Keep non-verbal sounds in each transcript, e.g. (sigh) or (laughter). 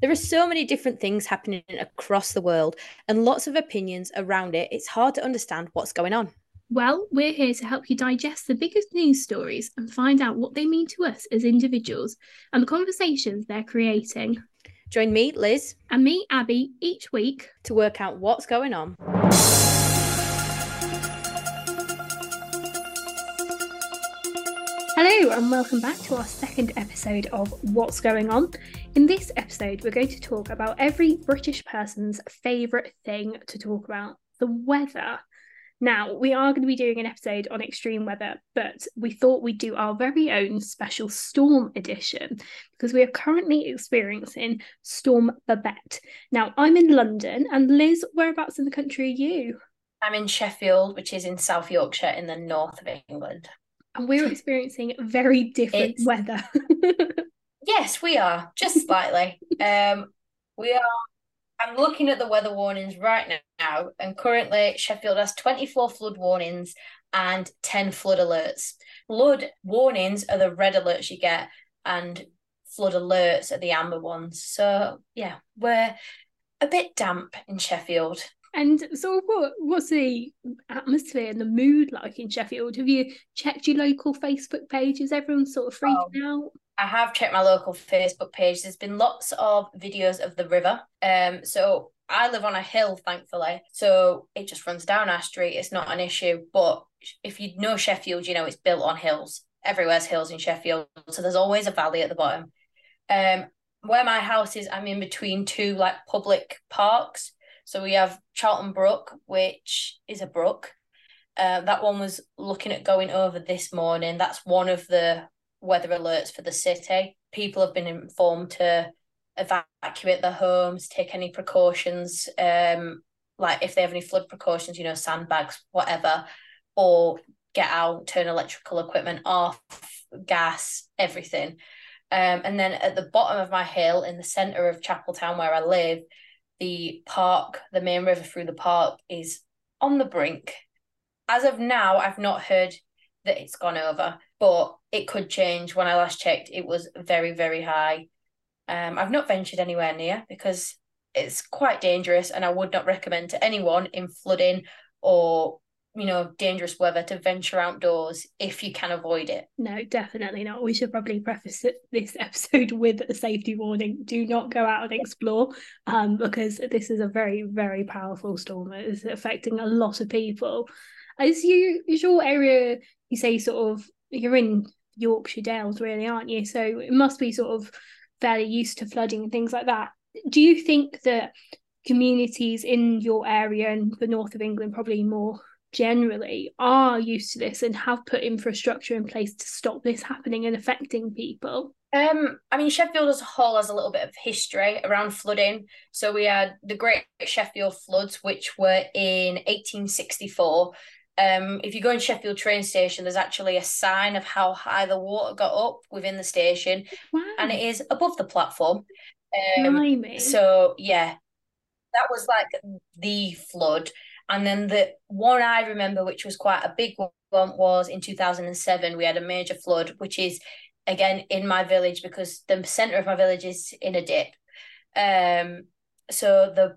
There are so many different things happening across the world and lots of opinions around it. It's hard to understand what's going on. Well, we're here to help you digest the biggest news stories and find out what they mean to us as individuals and the conversations they're creating. Join me, Liz, and me, Abby, each week to work out what's going on. And welcome back to our second episode of What's Going On. In this episode, we're going to talk about every British person's favourite thing to talk about the weather. Now, we are going to be doing an episode on extreme weather, but we thought we'd do our very own special storm edition because we are currently experiencing Storm Babet. Now, I'm in London, and Liz, whereabouts in the country are you? I'm in Sheffield, which is in South Yorkshire in the north of England and we're (laughs) experiencing very different it's... weather. (laughs) yes, we are just slightly. um, we are. I'm looking at the weather warnings right now, and currently Sheffield has 24 flood warnings and 10 flood alerts. Flood warnings are the red alerts you get, and flood alerts are the amber ones. So yeah, we're a bit damp in Sheffield. And so, what what's the atmosphere and the mood like in Sheffield? Have you checked your local Facebook page? Is everyone sort of freaking oh, out? I have checked my local Facebook page. There's been lots of videos of the river. Um, so I live on a hill, thankfully, so it just runs down our street. It's not an issue. But if you know Sheffield, you know it's built on hills. Everywhere's hills in Sheffield, so there's always a valley at the bottom. Um, where my house is, I'm in between two like public parks. So we have Charlton Brook, which is a brook. Uh, that one was looking at going over this morning. That's one of the weather alerts for the city. People have been informed to evacuate their homes, take any precautions, um, like if they have any flood precautions, you know, sandbags, whatever, or get out, turn electrical equipment off, gas, everything. Um, and then at the bottom of my hill, in the centre of Chapeltown where I live, the park, the main river through the park, is on the brink. As of now, I've not heard that it's gone over, but it could change. When I last checked, it was very, very high. Um, I've not ventured anywhere near because it's quite dangerous, and I would not recommend to anyone in flooding or you know, dangerous weather to venture outdoors if you can avoid it. No, definitely not. We should probably preface this episode (laughs) with a safety warning. Do not go out and explore um, because this is a very, very powerful storm. It is affecting a lot of people. As you is your area you say sort of you're in Yorkshire Dales really, aren't you? So it must be sort of fairly used to flooding and things like that. Do you think that communities in your area and the north of England probably more generally are used to this and have put infrastructure in place to stop this happening and affecting people? Um, I mean, Sheffield as a whole has a little bit of history around flooding. So we had the Great Sheffield floods, which were in 1864. Um, if you go in Sheffield train station, there's actually a sign of how high the water got up within the station, wow. and it is above the platform. Um, so yeah, that was like the flood. And then the one I remember, which was quite a big one, was in 2007. We had a major flood, which is again in my village because the center of my village is in a dip. Um, so the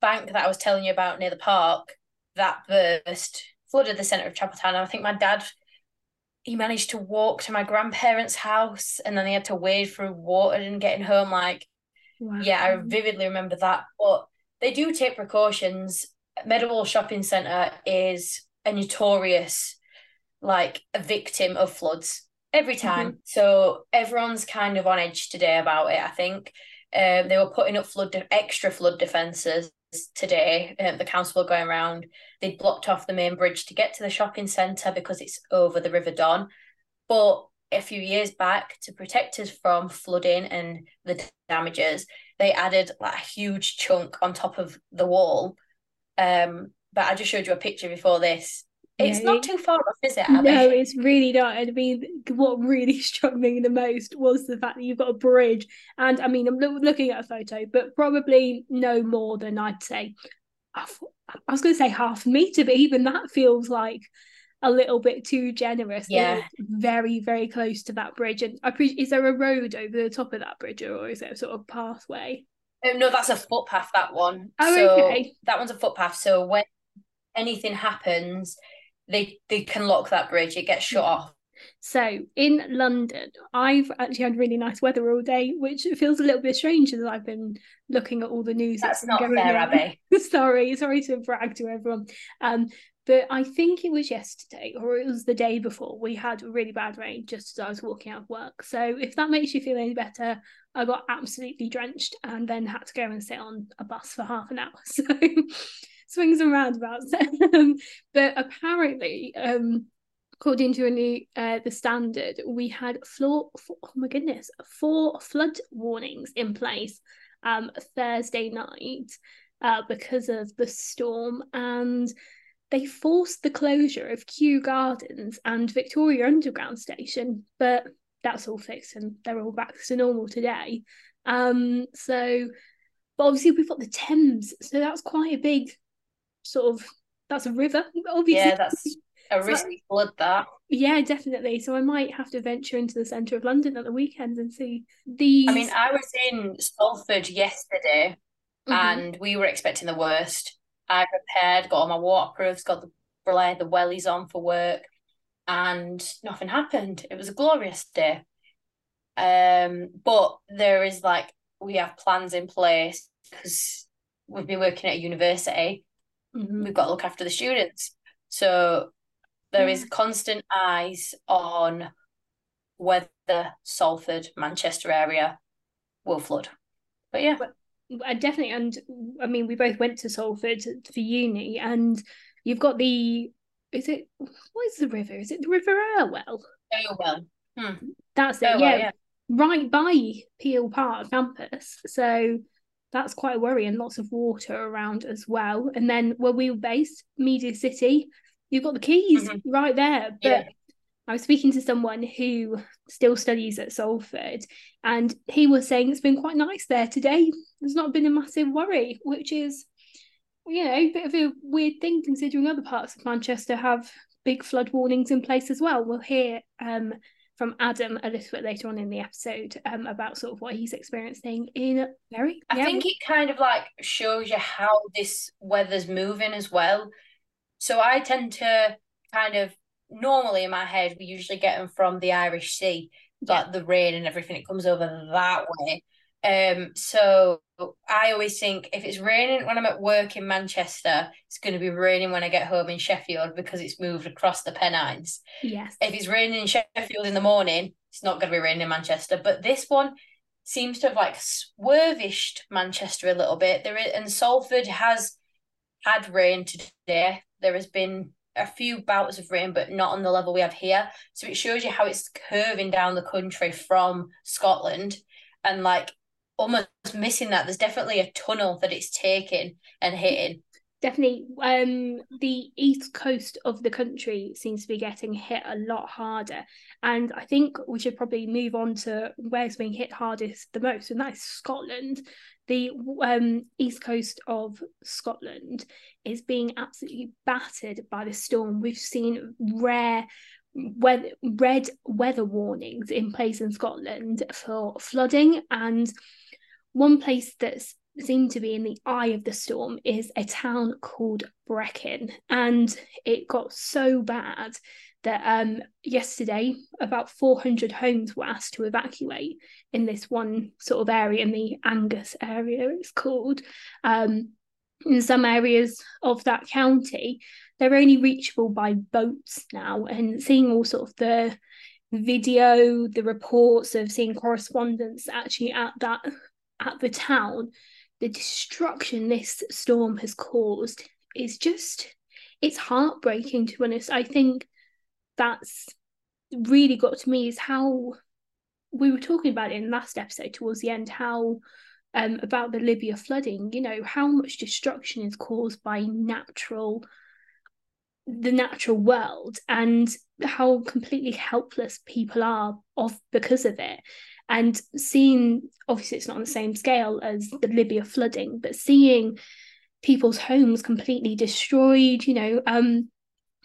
bank that I was telling you about near the park that burst flooded the center of Chapeltown. I think my dad he managed to walk to my grandparents' house and then he had to wade through water and getting home. Like, wow. yeah, I vividly remember that. But they do take precautions Meadowhall Shopping Centre is a notorious like a victim of floods every mm-hmm. time. Mm-hmm. So everyone's kind of on edge today about it. I think um, they were putting up flood de- extra flood defences today. Um, the council were going around. They blocked off the main bridge to get to the shopping centre because it's over the River Don. But a few years back, to protect us from flooding and the damages, they added like a huge chunk on top of the wall um, but I just showed you a picture before this. It's not too far off, is it? Abby? No, it's really not. I mean, what really (laughs) struck me the most was the fact that you've got a bridge, and I mean, I'm lo- looking at a photo, but probably no more than I'd say. I was going to say half a meter, but even that feels like a little bit too generous. Yeah. very, very close to that bridge. And I pre- is there a road over the top of that bridge or is it a sort of pathway? Oh, no, that's a footpath, that one. Oh, so okay. that one's a footpath. So when anything happens, they they can lock that bridge. It gets shut off. So in London, I've actually had really nice weather all day, which feels a little bit strange as I've been looking at all the news. That's not fair, Abby. (laughs) sorry, sorry to brag to everyone. Um, but I think it was yesterday or it was the day before we had really bad rain just as I was walking out of work. So if that makes you feel any better, I got absolutely drenched and then had to go and sit on a bus for half an hour. (laughs) So swings and roundabouts. (laughs) but apparently, um, according to a new uh, the standard, we had floor. Oh my goodness, four flood warnings in place um, Thursday night uh, because of the storm and. They forced the closure of Kew Gardens and Victoria Underground Station, but that's all fixed and they're all back to normal today. Um, so, but obviously we've got the Thames, so that's quite a big sort of that's a river, obviously. Yeah, that's (laughs) a risky flood. That. Yeah, definitely. So I might have to venture into the centre of London at the weekend and see the. I mean, I was in Salford yesterday, mm-hmm. and we were expecting the worst. I prepared, got all my waterproofs, got the the wellies on for work, and nothing happened. It was a glorious day. Um, but there is like we have plans in place because we've been working at a university mm-hmm. we've got to look after the students. So there is constant eyes on whether Salford, Manchester area will flood. But yeah. But, uh, definitely. And I mean, we both went to Salford for uni, and you've got the. Is it. What is the river? Is it the River Irwell? Irwell. Hmm. That's it. Irwell, yeah. yeah. Right by Peel Park campus. So that's quite worrying. Lots of water around as well. And then where we were based, Media City, you've got the quays mm-hmm. right there. But yeah. I was speaking to someone who still studies at Salford, and he was saying it's been quite nice there today. There's not been a massive worry, which is, you know, a bit of a weird thing considering other parts of Manchester have big flood warnings in place as well. We'll hear um, from Adam a little bit later on in the episode um, about sort of what he's experiencing in Bury. I think it kind of like shows you how this weather's moving as well. So I tend to kind of normally in my head we usually get them from the Irish Sea, yeah. like the rain and everything. It comes over that way. Um, so I always think if it's raining when I'm at work in Manchester, it's going to be raining when I get home in Sheffield because it's moved across the Pennines. Yes. If it's raining in Sheffield in the morning, it's not going to be raining in Manchester. But this one seems to have like swervished Manchester a little bit. There is, and Salford has had rain today. There has been a few bouts of rain, but not on the level we have here. So it shows you how it's curving down the country from Scotland. And like almost missing that. There's definitely a tunnel that it's taking and hitting. Definitely. Um, the east coast of the country seems to be getting hit a lot harder. And I think we should probably move on to where's being hit hardest the most, and that's Scotland. The um, east coast of Scotland is being absolutely battered by the storm. We've seen rare weather, red weather warnings in place in Scotland for flooding and one place that's seemed to be in the eye of the storm is a town called Brechin. And it got so bad that um, yesterday about 400 homes were asked to evacuate in this one sort of area, in the Angus area, it's called. Um, in some areas of that county, they're only reachable by boats now. And seeing all sort of the video, the reports of seeing correspondence actually at that at the town, the destruction this storm has caused is just it's heartbreaking to be honest. I think that's really got to me is how we were talking about in last episode towards the end, how um about the Libya flooding, you know, how much destruction is caused by natural the natural world and how completely helpless people are of because of it. And seeing obviously it's not on the same scale as the Libya flooding, but seeing people's homes completely destroyed, you know, um,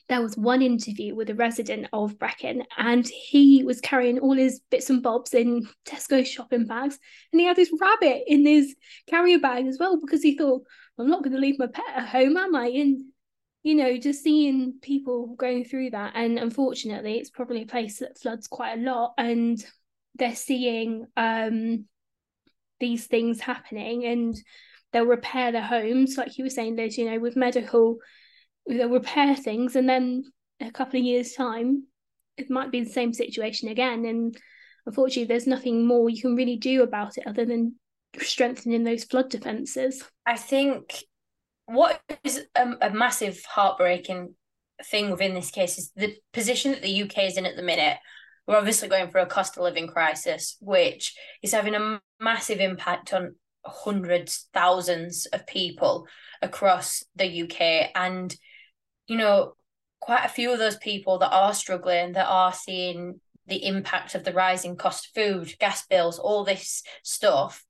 there was one interview with a resident of Brechin, and he was carrying all his bits and bobs in Tesco shopping bags, and he had this rabbit in his carrier bag as well because he thought, "I'm not going to leave my pet at home, am I?" And you know, just seeing people going through that, and unfortunately, it's probably a place that floods quite a lot, and they're seeing um, these things happening, and they'll repair their homes, like you were saying, Liz. You know, with medical they'll repair things and then a couple of years time it might be the same situation again. And unfortunately there's nothing more you can really do about it other than strengthening those flood defences i think what is a, a massive heartbreaking thing within this case is the position that the uk is in at the minute. We're obviously going through a cost of living crisis which is having a massive impact on hundreds thousands of people across the uk and you know, quite a few of those people that are struggling, that are seeing the impact of the rising cost of food, gas bills, all this stuff,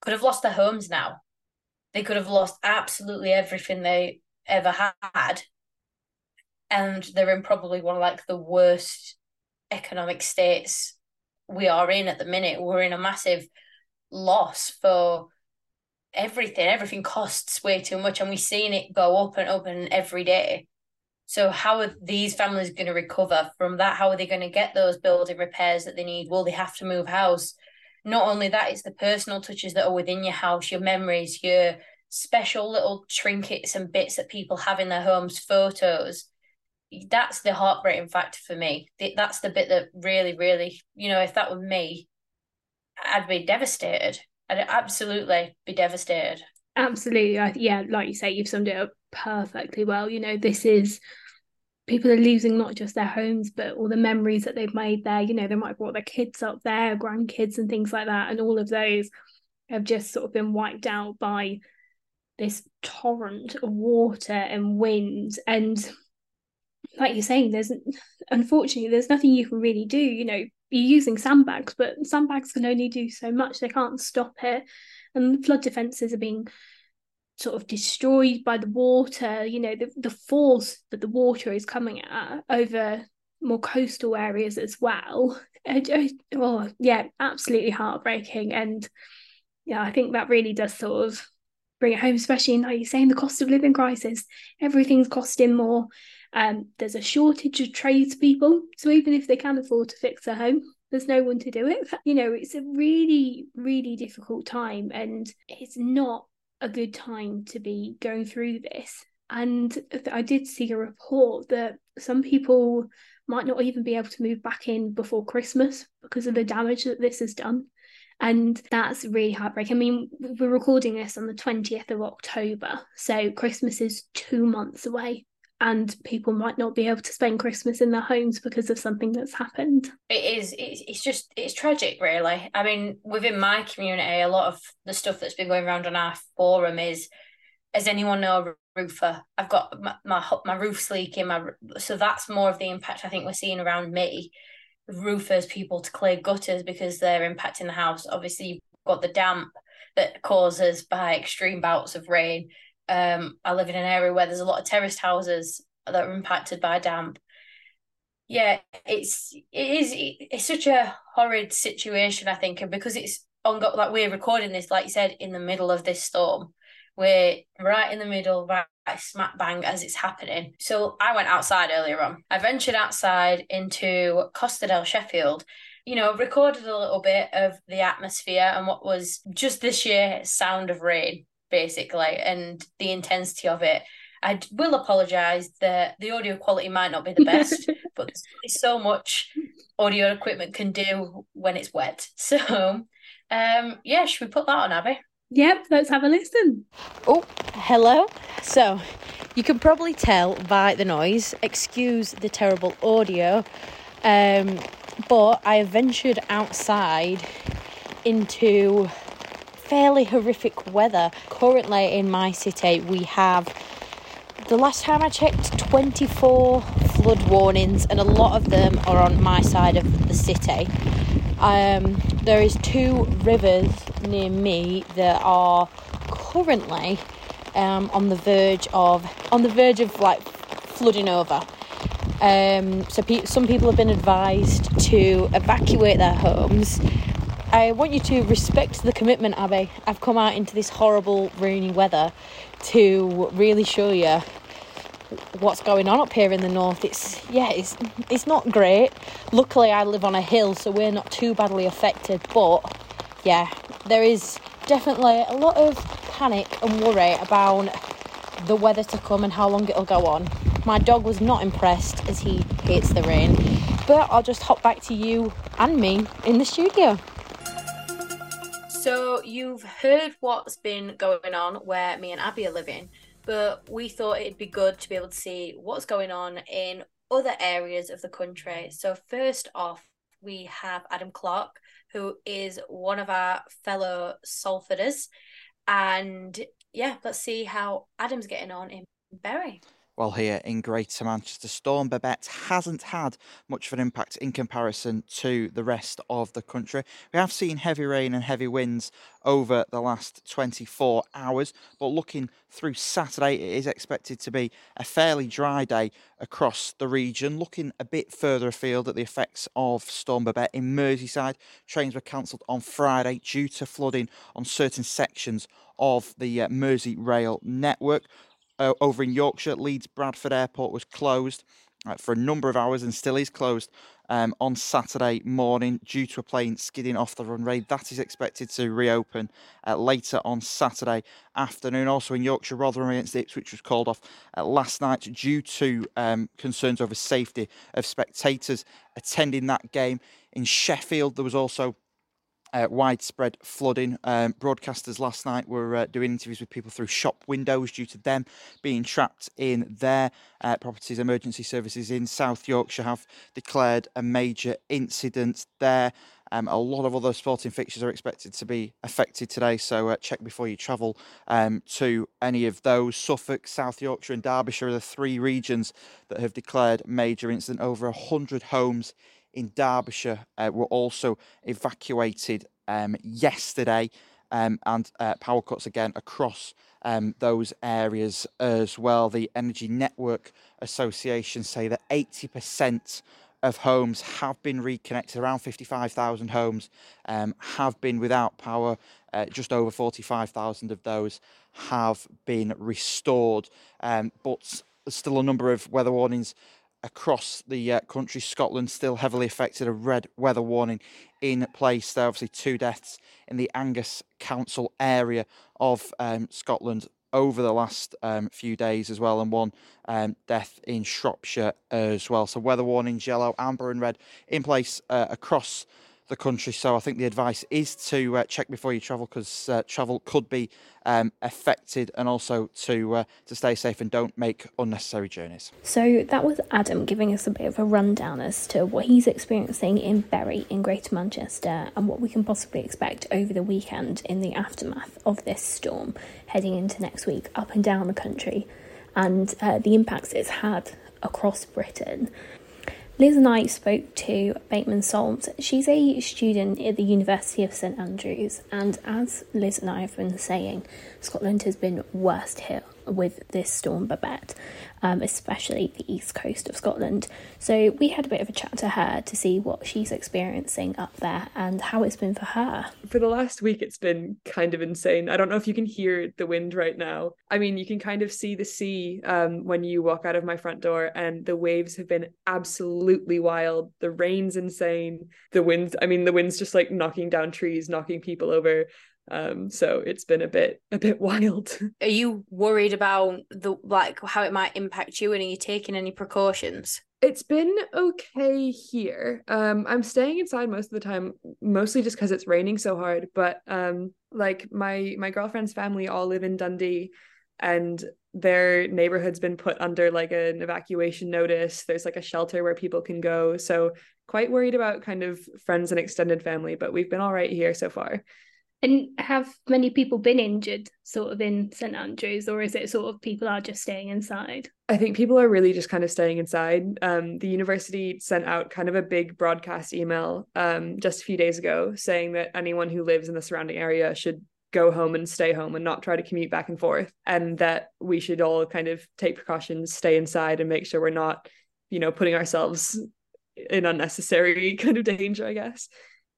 could have lost their homes now. They could have lost absolutely everything they ever had. And they're in probably one of like the worst economic states we are in at the minute. We're in a massive loss for everything. Everything costs way too much, and we're seeing it go up and up and every day. So how are these families going to recover from that? How are they going to get those building repairs that they need? Will they have to move house? Not only that, it's the personal touches that are within your house, your memories, your special little trinkets and bits that people have in their homes, photos. That's the heartbreaking factor for me. That's the bit that really, really, you know, if that were me, I'd be devastated. I'd absolutely be devastated. Absolutely. Yeah, like you say, you've summed it up perfectly well. You know, this is people are losing not just their homes, but all the memories that they've made there. You know, they might have brought their kids up there, grandkids, and things like that. And all of those have just sort of been wiped out by this torrent of water and wind. And like you're saying, there's unfortunately there's nothing you can really do. You know, you're using sandbags, but sandbags can only do so much. They can't stop it. And flood defences are being sort of destroyed by the water, you know, the, the force that the water is coming at over more coastal areas as well. (laughs) Uh, oh, yeah, absolutely heartbreaking. And yeah, I think that really does sort of bring it home, especially in, like you're saying, the cost of living crisis. Everything's costing more. Um, there's a shortage of tradespeople. So even if they can afford to fix their home, there's no one to do it. (laughs) You know, it's a really, really difficult time. And it's not a good time to be going through this. And I did see a report that some people might not even be able to move back in before Christmas because of the damage that this has done. And that's really heartbreaking. I mean, we're recording this on the 20th of October. So Christmas is two months away and people might not be able to spend Christmas in their homes because of something that's happened. It is. It's, it's just it's tragic, really. I mean, within my community, a lot of the stuff that's been going around on our forum is, as anyone know roofer? I've got my, my my roof's leaking. My so that's more of the impact I think we're seeing around me. Roofers, people to clear gutters because they're impacting the house. Obviously, you've got the damp that causes by extreme bouts of rain um, I live in an area where there's a lot of terraced houses that are impacted by damp. Yeah, it's it is it's such a horrid situation, I think, and because it's on like we're recording this, like you said, in the middle of this storm. We're right in the middle, right smack bang as it's happening. So I went outside earlier on. I ventured outside into Costa del Sheffield you know, recorded a little bit of the atmosphere and what was just this year sound of rain basically, and the intensity of it. I will apologise that the audio quality might not be the best, (laughs) but there's so much audio equipment can do when it's wet. (laughs) So, um, yeah, should we put that on, Abby? Yep, let's have a listen. Oh, hello. So, you can probably tell by the noise, excuse the terrible audio, um, but I have ventured outside into fairly horrific weather. Currently in my city, we have the last time I checked 24 flood warnings, and a lot of them are on my side of the city. Um, there is two rivers near me that are currently um, on the verge of on the verge of like flooding over. Um, so pe- some people have been advised to evacuate their homes. I want you to respect the commitment, Abby. I've come out into this horrible rainy weather to really show you what's going on up here in the north. It's yeah, it's it's not great. Luckily, I live on a hill, so we're not too badly affected. But yeah, there is definitely a lot of panic and worry about the weather to come and how long it'll go on. My dog was not impressed as he hates the rain, but I'll just hop back to you and me in the studio. So you've heard what's been going on where me and Abby are living but we thought it'd be good to be able to see what's going on in other areas of the country. So, first off, we have Adam Clark, who is one of our fellow Salforders. And yeah, let's see how Adam's getting on in Bury. Well, here in Greater Manchester, Storm Babet hasn't had much of an impact in comparison to the rest of the country. We have seen heavy rain and heavy winds over the last 24 hours, but looking through Saturday, it is expected to be a fairly dry day across the region. Looking a bit further afield at the effects of Storm Babet in Merseyside, trains were cancelled on Friday due to flooding on certain sections of the uh, Merseyrail network uh, over in Yorkshire, Leeds Bradford Airport was closed uh, for a number of hours and still is closed um, on Saturday morning due to a plane skidding off the runway. That is expected to reopen uh, later on Saturday afternoon. Also in Yorkshire, Rotherham against Ipswich was called off uh, last night due to um, concerns over safety of spectators attending that game. In Sheffield, there was also uh, widespread flooding. Um, broadcasters last night were uh, doing interviews with people through shop windows due to them being trapped in their uh, properties. Emergency services in South Yorkshire have declared a major incident there. Um, a lot of other sporting fixtures are expected to be affected today, so uh, check before you travel um, to any of those. Suffolk, South Yorkshire, and Derbyshire are the three regions that have declared major incident. Over 100 homes in Derbyshire uh, were also evacuated um, yesterday, um, and uh, power cuts again across um, those areas as well. The Energy Network Association say that 80% of homes have been reconnected. Around 55,000 homes um, have been without power. Uh, just over 45,000 of those have been restored. Um, but there's still a number of weather warnings across the uh, country. Scotland still heavily affected, a red weather warning in place. There are obviously two deaths in the Angus Council area of um, Scotland over the last um, few days as well, and one um, death in Shropshire as well. So weather warnings, yellow, amber, and red in place uh, across the country. So I think the advice is to uh, check before you travel because uh, travel could be um, affected, and also to uh, to stay safe and don't make unnecessary journeys. So that was Adam giving us a bit of a rundown as to what he's experiencing in Bury in Greater Manchester and what we can possibly expect over the weekend in the aftermath of this storm heading into next week up and down the country, and uh, the impacts it's had across Britain. Liz and I spoke to Bateman Salt. She's a student at the University of St Andrews, and as Liz and I have been saying, Scotland has been worst hit with this storm Babet, um, especially the east coast of Scotland. So we had a bit of a chat to her to see what she's experiencing up there and how it's been for her. For the last week, it's been kind of insane. I don't know if you can hear the wind right now. I mean, you can kind of see the sea um, when you walk out of my front door, and the waves have been absolutely wild. The rain's insane. The winds, I mean, the wind's just like knocking down trees, knocking people over um so it's been a bit a bit (laughs) wild. Are you worried about the like how it might impact you and are you taking any precautions? It's been okay here. Um i'm staying inside most of the time mostly just because it's raining so hard but um like my my girlfriend's family all live in dundee and their neighborhood's been put under like an evacuation notice. There's like a shelter where people can go. So quite worried about kind of friends and extended family but we've been all right here so far and have many people been injured sort of in St Andrews, or is it sort of people are just staying inside? I think people are really just kind of staying inside. Um, the university sent out kind of a big broadcast email um, just a few days ago saying that anyone who lives in the surrounding area should go home and stay home and not try to commute back and forth, and that we should all kind of take precautions, stay inside, and make sure we're not you know, putting ourselves in unnecessary (laughs) kind of danger, I guess.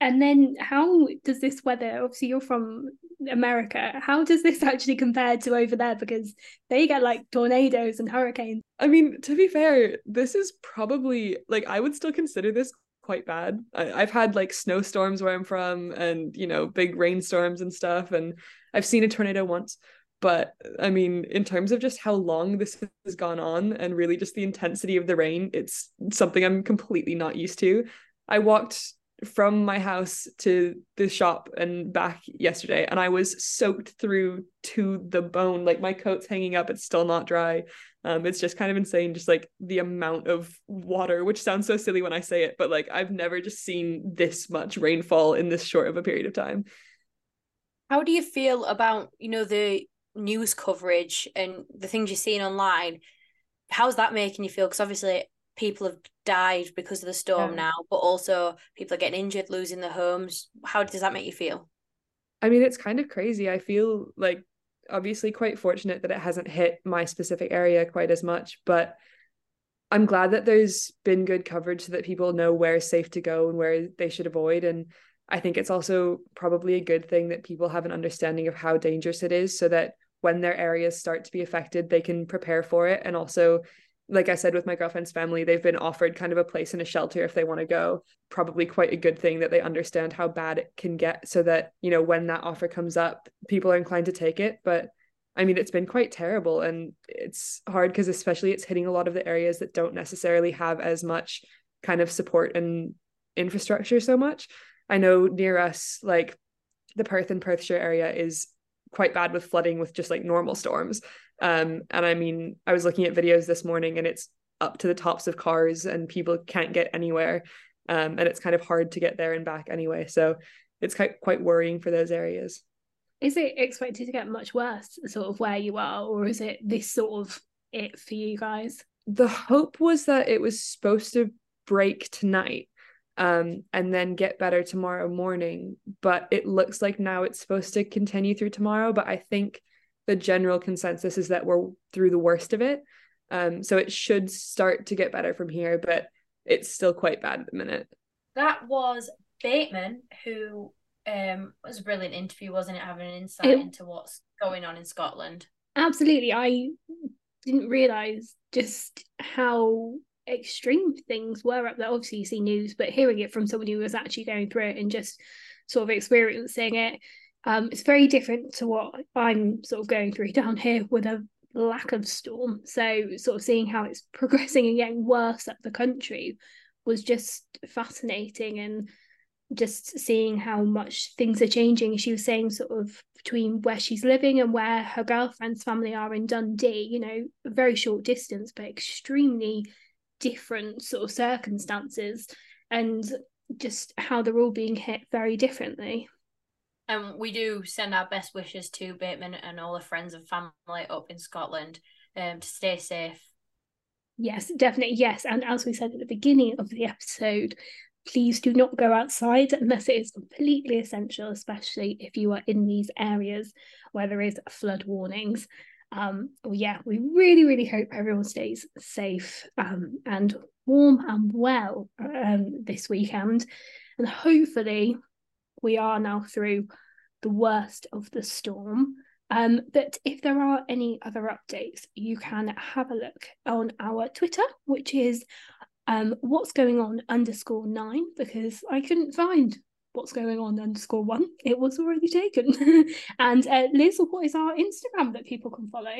And then how does this weather, obviously you're from America, how does this actually compare to over there? Because they get like tornadoes and hurricanes. I mean, to be fair, this is probably like I would still consider this quite bad. I, have had like snowstorms where I'm from and, you know, big rainstorms and stuff. And I've seen a tornado once. But I mean, in terms of just how long this has gone on and really just the intensity of the rain, it's something I'm completely not used to. I walked from my house to the shop and back yesterday and I was soaked through to the bone. Like my coat's hanging up it's still not dry. Um it's just kind of insane just like the amount of water which sounds so silly when I say it but like I've never just seen this much rainfall in this short of a period of time. How do you feel about you know the news coverage and the things you're seeing online? How's that making you feel? Because obviously people have died because of the storm yeah. now, but also people are getting injured, losing their homes. How does that make you feel? I mean, it's kind of crazy. I feel like obviously quite fortunate that it hasn't hit my specific area quite as much, but I'm glad that there's been good coverage so that people know where is safe to go and where they should avoid. And I think it's also probably a good thing that people have an understanding of how dangerous it is so that when their areas start to be affected, they can prepare for it and also like I said with my girlfriend's family, they've been offered kind of a place in a shelter if they want to go. Probably quite a good thing that they understand how bad it can get so that, you know, when that offer comes up, people are inclined to take it. But I mean, it's been quite terrible and it's hard because, especially, it's hitting a lot of the areas that don't necessarily have as much kind of support and infrastructure so much. I know near us, like the Perth and Perthshire area is quite bad with flooding with just like normal storms. Um, and I mean, I was looking at videos this morning and it's up to the tops of cars and people can't get anywhere. Um, and it's kind of hard to get there and back anyway. So it's quite quite worrying for those areas. Is it expected to get much worse, sort of where you are, or is it this sort of it for you guys? The hope was that it was supposed to break tonight um, and then get better tomorrow morning. But it looks like now it's supposed to continue through tomorrow. But I think the general consensus is that we're through the worst of it. Um, so it should start to get better from here, but it's still quite bad at the minute. That was Bateman, who um, was a brilliant interview, wasn't it? Having an insight it, into what's going on in Scotland. Absolutely. I didn't realise just how extreme things were up there. Obviously, you see news, but hearing it from somebody who was actually going through it and just sort of experiencing it um, it's very different to what I'm sort of going through (laughs) down here with a lack of storm. So, sort of seeing how it's (laughs) progressing and getting worse up the country was just fascinating and just seeing how much things are changing. She was saying, sort of, between where she's living and where her girlfriend's family are in Dundee, you know, a very short distance, but extremely different sort of circumstances and just how they're all being hit very differently. And we do send our best wishes to Bateman and all the friends and family up in Scotland um, to stay safe. Yes, definitely. Yes. And as we said at the beginning of the episode, please do not go outside unless it is completely essential, especially if you are in these areas where there is flood warnings. Um, yeah, we really, really hope everyone stays safe um, and warm and well um, this weekend. And hopefully, we are now through the worst of the storm. Um, but if there are any other updates, you can have a look on our Twitter, which is um, what's going on underscore nine, because I couldn't find what's going on underscore one. It was already taken. (laughs) and uh, Liz, what is our Instagram that people can follow?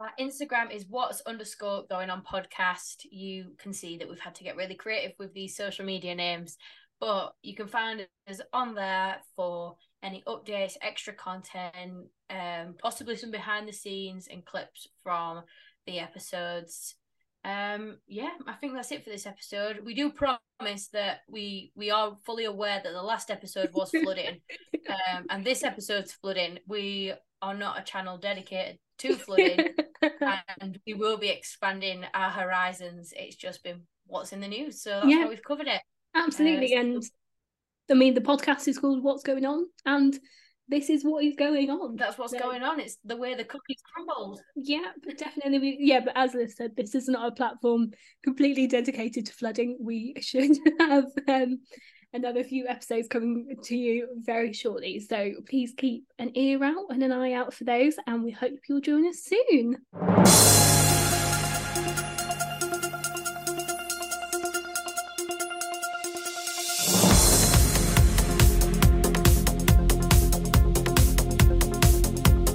Our Instagram is what's underscore going on podcast. You can see that we've had to get really creative with these social media names but you can find us on there for any updates, extra content, um, possibly some behind the scenes and clips from the episodes. Um, yeah, I think that's it for this episode. We do promise that we we are fully aware that the last episode was flooding, um, and this episode's flooding. We are not a channel dedicated to flooding, and we will be expanding our horizons. It's just been what's in the news, so that's yeah. why we've covered it. Absolutely. Uh, and I mean, the podcast is called What's Going On. And this is what is going on. That's what's So- going on. It's the way the cookies crumbled. Yeah, but definitely. We, yeah, but as Liz said, this is not a platform completely dedicated to flooding. We should (laughs) have um, another few episodes coming to you very shortly. So please keep an ear out and an eye out for those, and we hope you'll join us soon.